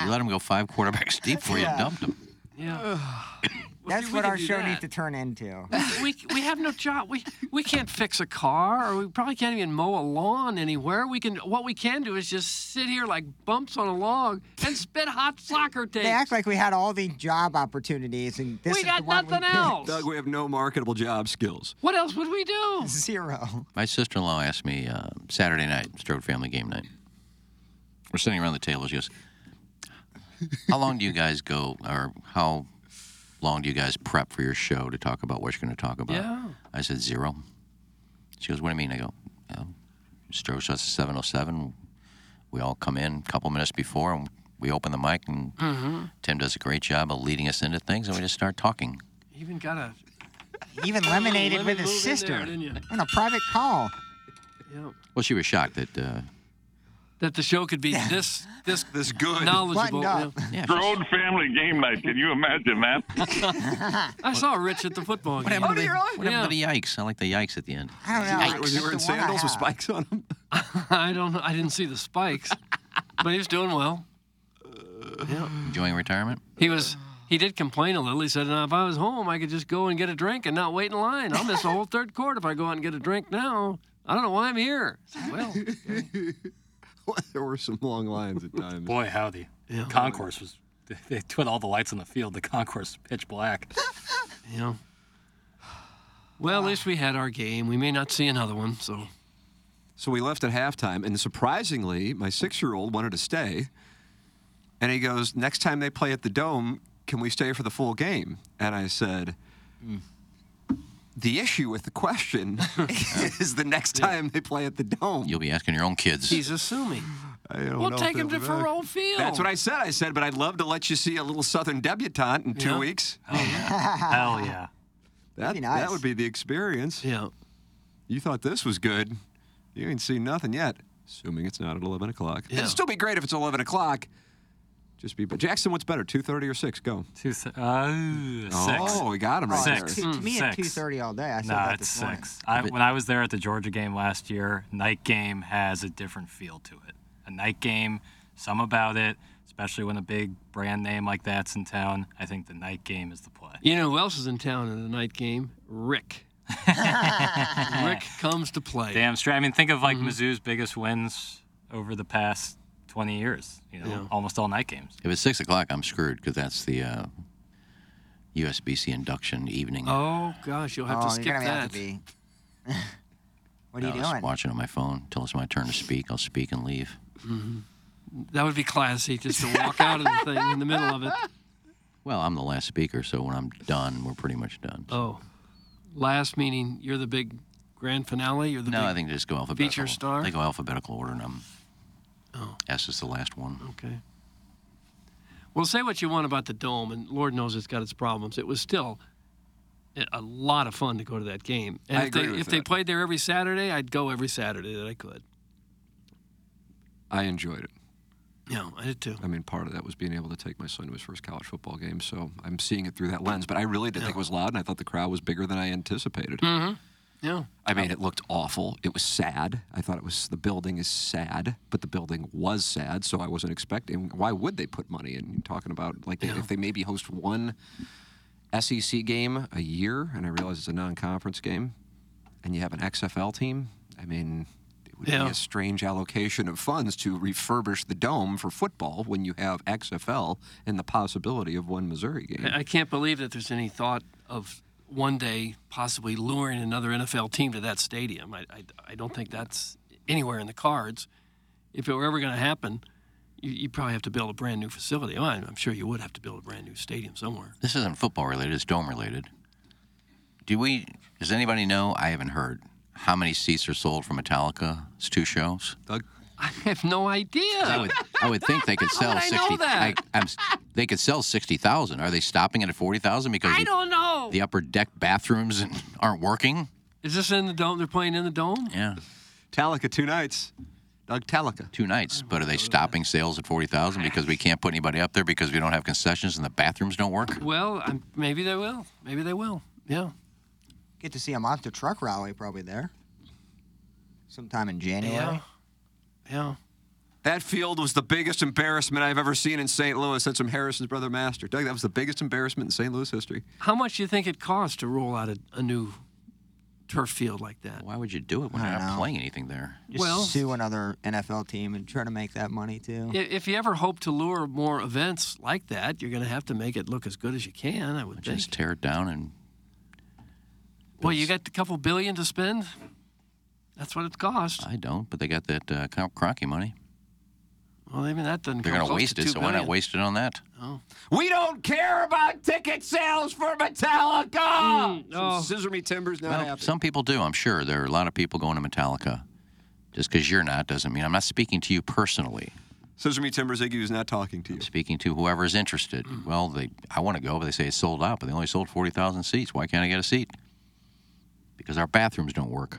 [SPEAKER 4] you let him go five quarterbacks deep before you dumped him.
[SPEAKER 3] Yeah. [SIGHS] [CLEARS THROAT] Well,
[SPEAKER 6] That's
[SPEAKER 3] see,
[SPEAKER 6] what our show
[SPEAKER 3] that.
[SPEAKER 6] needs to turn into.
[SPEAKER 3] we, we have no job. We we can't fix a car, or we probably can't even mow a lawn anywhere. We can. What we can do is just sit here like bumps on a log and spit hot soccer tapes.
[SPEAKER 6] They act like we had all the job opportunities, and this
[SPEAKER 3] we
[SPEAKER 6] is
[SPEAKER 3] got
[SPEAKER 6] the one we
[SPEAKER 3] nothing
[SPEAKER 6] picked.
[SPEAKER 3] else.
[SPEAKER 2] doug we have no marketable job skills
[SPEAKER 3] What else would we do?
[SPEAKER 6] Zero.
[SPEAKER 4] My sister-in-law asked me uh, Saturday night, Strode family game night. We're sitting around the table. She goes, "How long do you guys go, or how long do you guys prep for your show to talk about what you're going to talk about?"
[SPEAKER 3] Yeah.
[SPEAKER 4] I said zero. She goes, "What do you mean?" I go, "Oh, Strode starts at 7:07. We all come in a couple minutes before, and we open the mic, and
[SPEAKER 3] Mm-hmm.
[SPEAKER 4] Tim does a great job of leading us into things, and we just start talking."
[SPEAKER 3] Even got a
[SPEAKER 6] Even lemonaded
[SPEAKER 3] lemon
[SPEAKER 6] with his
[SPEAKER 3] move in there,
[SPEAKER 6] sister
[SPEAKER 3] didn't
[SPEAKER 6] on a private call.
[SPEAKER 3] yeah.
[SPEAKER 4] Well, she was shocked that. Uh,
[SPEAKER 3] That the show could be this this
[SPEAKER 2] this good
[SPEAKER 3] knowledgeable.
[SPEAKER 6] Buttoned up.
[SPEAKER 3] yeah.
[SPEAKER 4] yeah, she's-
[SPEAKER 10] Strode family game night. Can you imagine that? [LAUGHS]
[SPEAKER 3] I saw Rich at the football
[SPEAKER 4] what
[SPEAKER 3] game.
[SPEAKER 4] happened, to the, what
[SPEAKER 3] Yeah.
[SPEAKER 4] happened to the yikes? I like the yikes at the end.
[SPEAKER 6] I don't know.
[SPEAKER 2] was he
[SPEAKER 6] It's
[SPEAKER 2] wearing
[SPEAKER 6] the one I
[SPEAKER 2] sandals with
[SPEAKER 6] have.
[SPEAKER 2] spikes on them [LAUGHS]
[SPEAKER 3] I don't know. I didn't see the spikes, but he was doing well. Yeah.
[SPEAKER 4] Enjoying retirement?
[SPEAKER 3] He was. He did complain a little. He said, "Now, if I was home, I could just go and get a drink and not wait in line. I'll miss the whole third quarter if I go out and get a drink now. I don't know why I'm here." I said, well, [LAUGHS] [LAUGHS]
[SPEAKER 2] there were some long lines at times
[SPEAKER 5] Boy, howdy.
[SPEAKER 3] Yeah.
[SPEAKER 5] Concourse was. They, [LAUGHS] they put all the lights on the field. The concourse pitch black. [LAUGHS]
[SPEAKER 3] you know. Well, at least we had our game. We may not see another one, so
[SPEAKER 2] So we left at halftime, and surprisingly, my six-year-old wanted to stay. And he goes, "Next time they play at the Dome, can we stay for the full game?" And I said, hmm. "The issue with the question [LAUGHS] [LAUGHS] is the next time they play at the Dome."
[SPEAKER 4] You'll be asking your own kids.
[SPEAKER 3] he's assuming.
[SPEAKER 2] I don't
[SPEAKER 3] Well,
[SPEAKER 2] know if
[SPEAKER 3] take him to
[SPEAKER 2] be back.
[SPEAKER 3] Faurot Field.
[SPEAKER 2] That's what I said. I said, but I'd love to let you see a little Southern debutante in two
[SPEAKER 3] Yeah.
[SPEAKER 2] weeks.
[SPEAKER 5] Oh, [LAUGHS] Hell yeah.
[SPEAKER 2] That,
[SPEAKER 6] nice.
[SPEAKER 2] that would be the experience.
[SPEAKER 3] Yeah.
[SPEAKER 2] You thought this was good. You ain't seen nothing yet, assuming it's not at 11 o'clock.
[SPEAKER 3] Yeah.
[SPEAKER 2] It'd still be great if it's 11 o'clock. Just be, but Jackson, what's better, 2.30 or 6? Go.
[SPEAKER 5] Two, th- uh, six.
[SPEAKER 2] Oh, we got him right
[SPEAKER 5] Six.
[SPEAKER 2] there.
[SPEAKER 6] To, to me, at 2.30 all day. I said
[SPEAKER 5] Nah,
[SPEAKER 6] that
[SPEAKER 5] it's six. I, when I was there at the Georgia game last year, night game has a different feel to it. A night game, some about it, especially when a big brand name like that's in town. I think the night game is the play.
[SPEAKER 3] You know who else is in town in the night game? Rick. [LAUGHS] Rick comes to play.
[SPEAKER 5] Damn straight. I mean, think of like
[SPEAKER 3] Mm-hmm.
[SPEAKER 5] Mizzou's biggest wins over the past 20 years. You know, almost all night games.
[SPEAKER 4] If it's six o'clock, I'm screwed because that's the uh, USBC induction evening.
[SPEAKER 3] Oh gosh, you'll have
[SPEAKER 6] oh,
[SPEAKER 3] to skip
[SPEAKER 6] you're gonna
[SPEAKER 3] that.
[SPEAKER 6] have to be. [LAUGHS] what are
[SPEAKER 4] I
[SPEAKER 6] you
[SPEAKER 4] was
[SPEAKER 6] doing?
[SPEAKER 4] watching on my phone. Till it's my turn to speak, I'll speak and leave.
[SPEAKER 3] That would be classy, just to walk out of the thing in the middle of it. [LAUGHS]
[SPEAKER 4] Well, I'm the last speaker, so when I'm done, we're pretty much done.
[SPEAKER 3] Oh, last meaning you're the big grand finale. You're the
[SPEAKER 4] no,
[SPEAKER 3] big
[SPEAKER 4] I think they just go alphabetical.
[SPEAKER 3] feature star.
[SPEAKER 4] They go alphabetical order, and I'm.
[SPEAKER 3] Oh.
[SPEAKER 4] S is the last one.
[SPEAKER 3] Okay. Well, say what you want about the dome, and Lord knows it's got its problems. It was still a- a lot of fun to go to that game. And
[SPEAKER 2] I
[SPEAKER 3] if
[SPEAKER 2] agree
[SPEAKER 3] they
[SPEAKER 2] with
[SPEAKER 3] if they played there every Saturday, I'd go every Saturday that I could.
[SPEAKER 2] I enjoyed it.
[SPEAKER 3] Yeah, I did too.
[SPEAKER 2] I mean, part of that was being able to take my son to his first college football game, so I'm seeing it through that lens. But I really did think it was loud, and I thought the crowd was bigger than I anticipated.
[SPEAKER 3] Mm-hmm. Yeah.
[SPEAKER 2] I mean, it looked awful. It was sad. I thought it was the building is sad, but the building was sad, so I wasn't expecting. Why would they put money in? You're talking about like they, if they maybe host one SEC game a year, and I realize it's a non-conference game, and you have an XFL team. I mean, it would
[SPEAKER 3] Yeah.
[SPEAKER 2] be a strange allocation of funds to refurbish the dome for football when you have XFL and the possibility of one Missouri game.
[SPEAKER 3] I can't believe that there's any thought of one day possibly luring another NFL team to that stadium. I, I, I don't think that's anywhere in the cards. If it were ever going to happen, you, you probably have to build a brand new facility. Well, I'm I'm sure you would have to build a brand new stadium somewhere.
[SPEAKER 4] This isn't football related. It's dome related. Do we? Does anybody know? I haven't heard how many seats are sold for Metallica's two shows.
[SPEAKER 2] Doug,
[SPEAKER 3] I have no idea.
[SPEAKER 4] I would, I would think they could sell
[SPEAKER 3] would I
[SPEAKER 4] sixty. I, am they could sell sixty thousand. Are they stopping it at forty thousand because
[SPEAKER 3] I
[SPEAKER 4] the,
[SPEAKER 3] don't know. Oh.
[SPEAKER 4] the upper deck bathrooms [LAUGHS] aren't working?
[SPEAKER 3] Is this in the dome? They're playing in the dome?
[SPEAKER 4] Yeah,
[SPEAKER 2] Talica two nights. Doug Talica.
[SPEAKER 4] two nights. But are they stopping sales at forty thousand because we can't put anybody up there because we don't have concessions and the bathrooms don't work?
[SPEAKER 3] Well, I'm, maybe they will. Maybe they will. Yeah.
[SPEAKER 6] Get to see a monster truck rally probably there. Sometime in January.
[SPEAKER 3] Yeah. Yeah.
[SPEAKER 2] That field was the biggest embarrassment I've ever seen in St. Louis. That's from Harrison's brother Master. Doug, that was the biggest embarrassment in St. Louis history.
[SPEAKER 3] How much do you think it costs to roll out a, a new turf field like that?
[SPEAKER 4] Why would you do it when
[SPEAKER 6] I
[SPEAKER 4] you're
[SPEAKER 6] don't
[SPEAKER 4] not
[SPEAKER 6] know.
[SPEAKER 4] playing anything there?
[SPEAKER 6] Just
[SPEAKER 3] Well-
[SPEAKER 6] sue another NFL team and try to make that money too.
[SPEAKER 3] I- If you ever hope to lure more events like that, you're going to have to make it look as good as you can, I would think.
[SPEAKER 4] Just tear it down and
[SPEAKER 3] Well, you got a couple billion to spend. That's what it costs.
[SPEAKER 4] I don't, but they got that uh, Cron- Kroenke money.
[SPEAKER 3] Well, even that doesn't
[SPEAKER 4] They're going to waste it,
[SPEAKER 3] two
[SPEAKER 4] so why not
[SPEAKER 3] billion.
[SPEAKER 4] waste it on that?
[SPEAKER 3] Oh.
[SPEAKER 2] We don't care about ticket sales for Metallica.
[SPEAKER 3] Mm,
[SPEAKER 2] Some
[SPEAKER 3] oh.
[SPEAKER 2] Scissor me timbers not
[SPEAKER 4] Well,
[SPEAKER 2] happy.
[SPEAKER 4] some people do. I'm sure there are a lot of people going to Metallica. Just because you're not doesn't mean I'm not speaking to you personally.
[SPEAKER 2] Scissor me timbers, Iggy was not talking to you.
[SPEAKER 4] I'm speaking to whoever is interested. Well, they I want to go, but they say it's sold out, but they only sold 40,000 seats. Why can't I get a seat? Because our bathrooms don't work.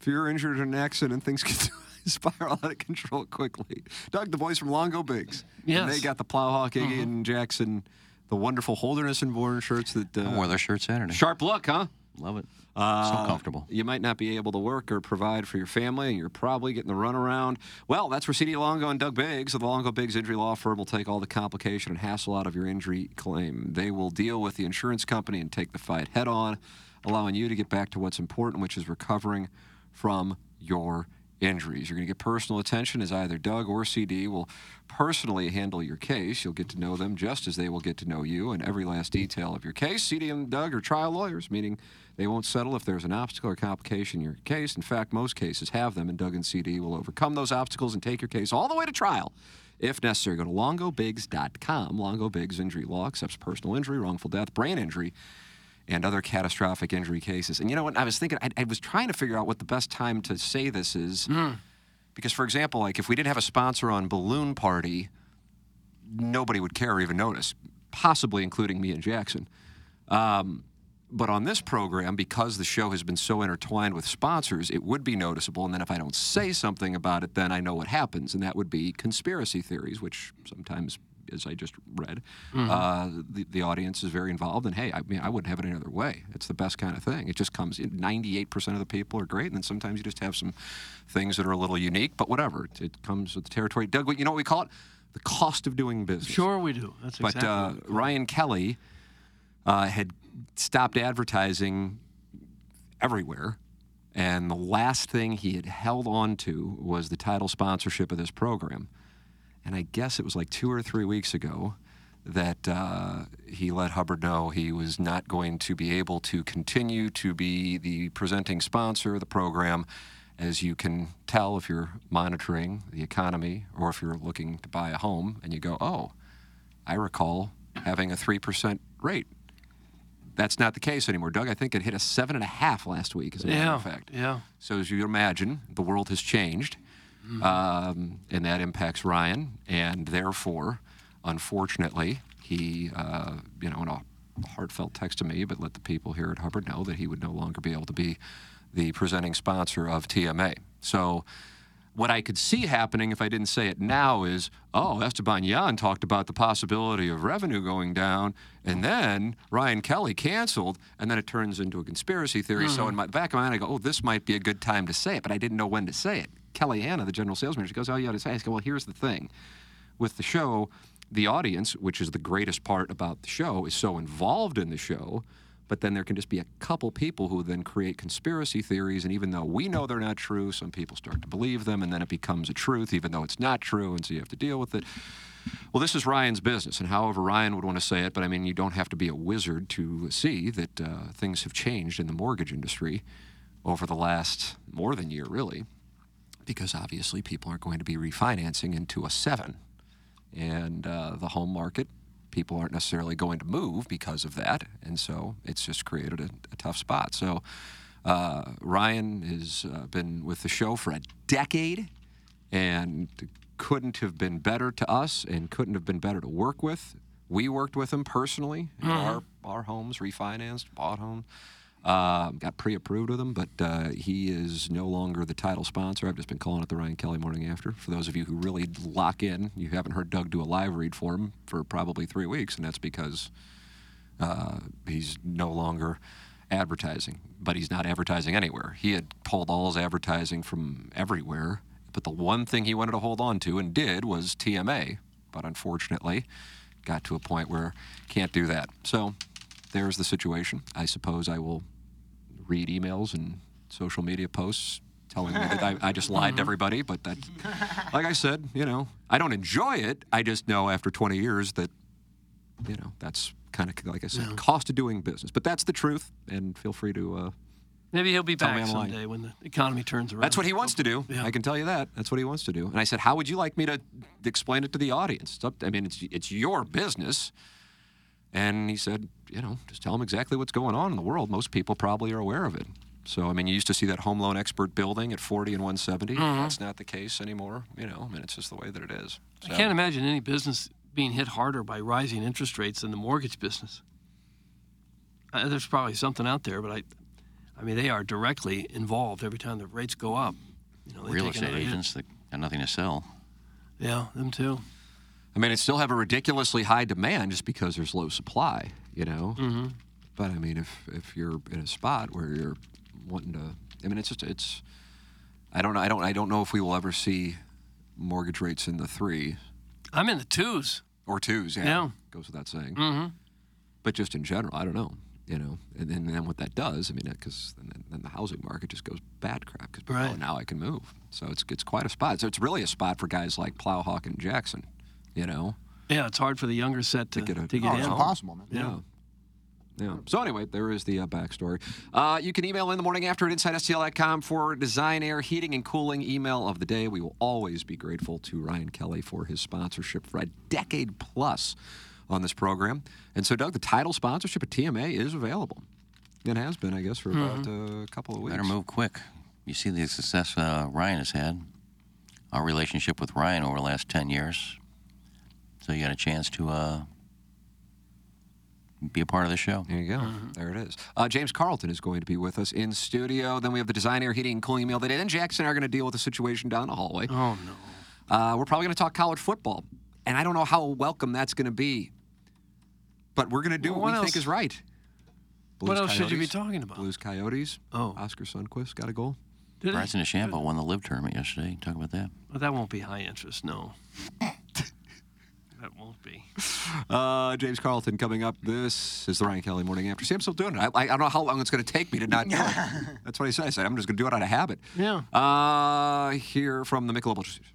[SPEAKER 2] If you're injured in an accident, things [LAUGHS] can spiral out of control quickly. Doug, the boys from Longo Bigs.
[SPEAKER 3] Yes.
[SPEAKER 2] And they got the Plowhawk, Iggy, and Jackson, the wonderful Holderness and Bourne shirts that. Uh,
[SPEAKER 4] I wore their shirt Saturday.
[SPEAKER 2] Sharp look, huh?
[SPEAKER 4] Love it.
[SPEAKER 2] Uh,
[SPEAKER 4] so comfortable.
[SPEAKER 2] You might not be able to work or provide for your family, and you're probably getting the runaround. Well, that's where CD Longo and Doug Biggs of the Longo Biggs Injury Law Firm will take all the complication and hassle out of your injury claim. They will deal with the insurance company and take the fight head on, allowing you to get back to what's important, which is recovering from your injuries. You're going to get personal attention as either Doug or CD will personally handle your case. You'll get to know them just as they will get to know you and every last detail of your case. CD and Doug are trial lawyers, meaning they won't settle if there's an obstacle or complication in your case. In fact, most cases have them, and Doug and CD will overcome those obstacles and take your case all the way to trial. If necessary, go to longobigs.com. Longo Bigs Injury Law accepts personal injury, wrongful death, brain injury, and other catastrophic injury cases. And you know what? I was thinking, I, I was trying to figure out what the best time to say this is. Because, for example, like if we didn't have a sponsor on Balloon Party, nobody would care or even notice, possibly including me and Jackson. Um, but on this program, because the show has been so intertwined with sponsors, it would be noticeable. And then if I don't say something about it, then I know what happens. And that would be conspiracy theories, which sometimes, as I just read,
[SPEAKER 11] Mhm.
[SPEAKER 2] uh, the, the audience is very involved. And hey, I mean, I wouldn't have it any other way. It's the best kind of thing. It just comes in 98% of the people are great. And then sometimes you just have some things that are a little unique, but whatever. It, it comes with the territory. Doug, you know what we call it? The cost of doing business.
[SPEAKER 3] Sure, we do. That's
[SPEAKER 2] But
[SPEAKER 3] exactly.
[SPEAKER 2] uh,
[SPEAKER 3] we call it.
[SPEAKER 2] Ryan Kelley uh, had stopped advertising everywhere. And the last thing he had held on to was the title sponsorship of this program. And I guess it was like two or three weeks ago that uh, he let Hubbard know he was not going to be able to continue to be the presenting sponsor of the program. As you can tell if you're monitoring the economy or if you're looking to buy a home and you go, oh, I recall having a 3% rate. That's not the case anymore. Doug, I think it hit a seven and a half last week, as a matter of
[SPEAKER 3] Yeah,
[SPEAKER 2] fact.
[SPEAKER 3] yeah.
[SPEAKER 2] So as you imagine, the world has changed, um, and that impacts Ryan, and therefore, unfortunately, he, uh, you know, in a heartfelt text to me, but let the people here at Hubbard know that he would no longer be able to be the presenting sponsor of TMA. So. What I could see happening if I didn't say it now is, oh, Esteban Yan talked about the possibility of revenue going down, and then Ryan Kelley canceled, and then it turns into a conspiracy theory. So in my back of my mind, I go, oh, this might be a good time to say it, but I didn't know when to say it. Kelly Hanna, the general sales manager, goes, oh, you ought to say well, here's the thing. With the show, the audience, which is the greatest part about the show, is so involved in the show but then there can just be a couple people who then create conspiracy theories and even though we know they're not true some people start to believe them and then it becomes a truth even though it's not true and so you have to deal with it well this is ryan's business and however ryan would want to say it but i mean you don't have to be a wizard to see that uh, things have changed in the mortgage industry over the last more than year really because obviously people aren't going to be refinancing into a seven. And uh, the home market people aren't necessarily going to move because of that. And so it's just created a, a tough spot. So uh, ryan has uh, been with the show for a decade and couldn't have been better to us and couldn't have been better to work with. We worked with him personally.
[SPEAKER 11] Mhm.
[SPEAKER 2] our, our homes refinanced bought homes uh, got pre-approved with him, but uh, he is no longer the title sponsor. I've just been calling it the Ryan Kelley Morning After. For those of you who really lock in, you haven't heard Doug do a live read for him for probably three weeks, and that's because uh, he's no longer advertising. But he's not advertising anywhere. He had pulled all his advertising from everywhere, but the one thing he wanted to hold on to and did was TMA. But unfortunately, got to a point where can't do that. So there's the situation. I suppose I will read emails and social media posts telling me that I, I just lied to everybody. But that, like I said, you know, I don't enjoy it. I just know after 20 years that, you know, that's kind of like I said, cost of doing business. But that's the truth. And feel free to. Uh,
[SPEAKER 3] Maybe he'll be
[SPEAKER 2] tell
[SPEAKER 3] back someday when the economy turns around.
[SPEAKER 2] That's what he wants to do. Yeah. I can tell you that. That's what he wants to do. And I said, "How would you like me to explain it to the audience?" It's up, I mean, it's it's your business. And he said, "You know, just tell them exactly what's going on in the world. Most people probably are aware of it." So, I mean, you used to see that home loan expert building at 40 and 170.
[SPEAKER 3] Mhm.
[SPEAKER 2] That's not the case anymore. You know, I mean, it's just the way that it is.
[SPEAKER 3] I can't imagine any business being hit harder by rising interest rates than the mortgage business. Uh, there's probably something out there, but I, I mean, they are directly involved every time the rates go up. You know,
[SPEAKER 4] Real estate agents that got nothing to sell.
[SPEAKER 3] Yeah, them too.
[SPEAKER 2] I mean, it still have a ridiculously high demand just because there's low supply, you know.
[SPEAKER 3] Mm-hmm.
[SPEAKER 2] But I mean, if if you're in a spot where you're wanting to, I mean, it's just it's. I don't know. I don't. I don't know if we will ever see mortgage rates in the three
[SPEAKER 3] I'm in the twos.
[SPEAKER 2] or twos. Yeah,
[SPEAKER 3] Yeah.
[SPEAKER 2] goes without saying.
[SPEAKER 3] Mm-hmm.
[SPEAKER 2] But just in general, I don't know. You know, and then, then what that does, I mean, because then, then the housing market just goes bad crap because oh,
[SPEAKER 3] Right.
[SPEAKER 2] now I can move. So it's it's quite a spot. So it's really a spot for guys like Plowhawk and Jackson. You know,
[SPEAKER 3] Yeah, it's hard for the younger set to,
[SPEAKER 2] get a-
[SPEAKER 3] to get
[SPEAKER 2] Oh,
[SPEAKER 3] in.
[SPEAKER 2] it's
[SPEAKER 6] impossible, man.
[SPEAKER 2] Yeah. Yeah. So anyway, there is the uh, backstory. Uh, you can email in the morning after at InsideSTL.com for Design Air Heating and Cooling email of the day. We will always be grateful to Ryan Kelley for his sponsorship for a decade plus on this program. And so, Doug, the title sponsorship at TMA is available. It has been, I guess, for about uh, a couple of weeks.
[SPEAKER 4] Better move quick. You see the success uh, Ryan has had. Our relationship with Ryan over the last 10 years. So you got a chance to uh, be a part of the show.
[SPEAKER 2] There you go. There it is. Uh, James Carlton is going to be with us in studio. Then we have the Design Air Heating and Cooling email today. Then Jackson and I are going to deal with the situation down the hallway.
[SPEAKER 3] Oh, no.
[SPEAKER 2] Uh, we're probably going to talk college football. And I don't know how welcome that's going to be. But we're going to do
[SPEAKER 3] Well,
[SPEAKER 2] what,
[SPEAKER 3] what
[SPEAKER 2] we think
[SPEAKER 3] else-
[SPEAKER 2] is right.
[SPEAKER 3] What else should you be talking about?
[SPEAKER 2] Blues Coyotes.
[SPEAKER 3] Oh.
[SPEAKER 2] Oskar Sundqvist got a goal.
[SPEAKER 3] Did it?
[SPEAKER 4] Bryson DeChambeau won the LIV tournament yesterday. Talk about that.
[SPEAKER 3] Well, that won't be high interest, no. [LAUGHS] that won't be. [LAUGHS]
[SPEAKER 2] Uh, James Carlton coming up. This is the Ryan Kelley Morning After. See, I'm still doing it. I, I, I don't know how long it's going to take me to not do it. [LAUGHS] That's what I said. I said I'm just going to do it out of habit.
[SPEAKER 3] Yeah.
[SPEAKER 2] Uh, here from the Michelob Ultra Series.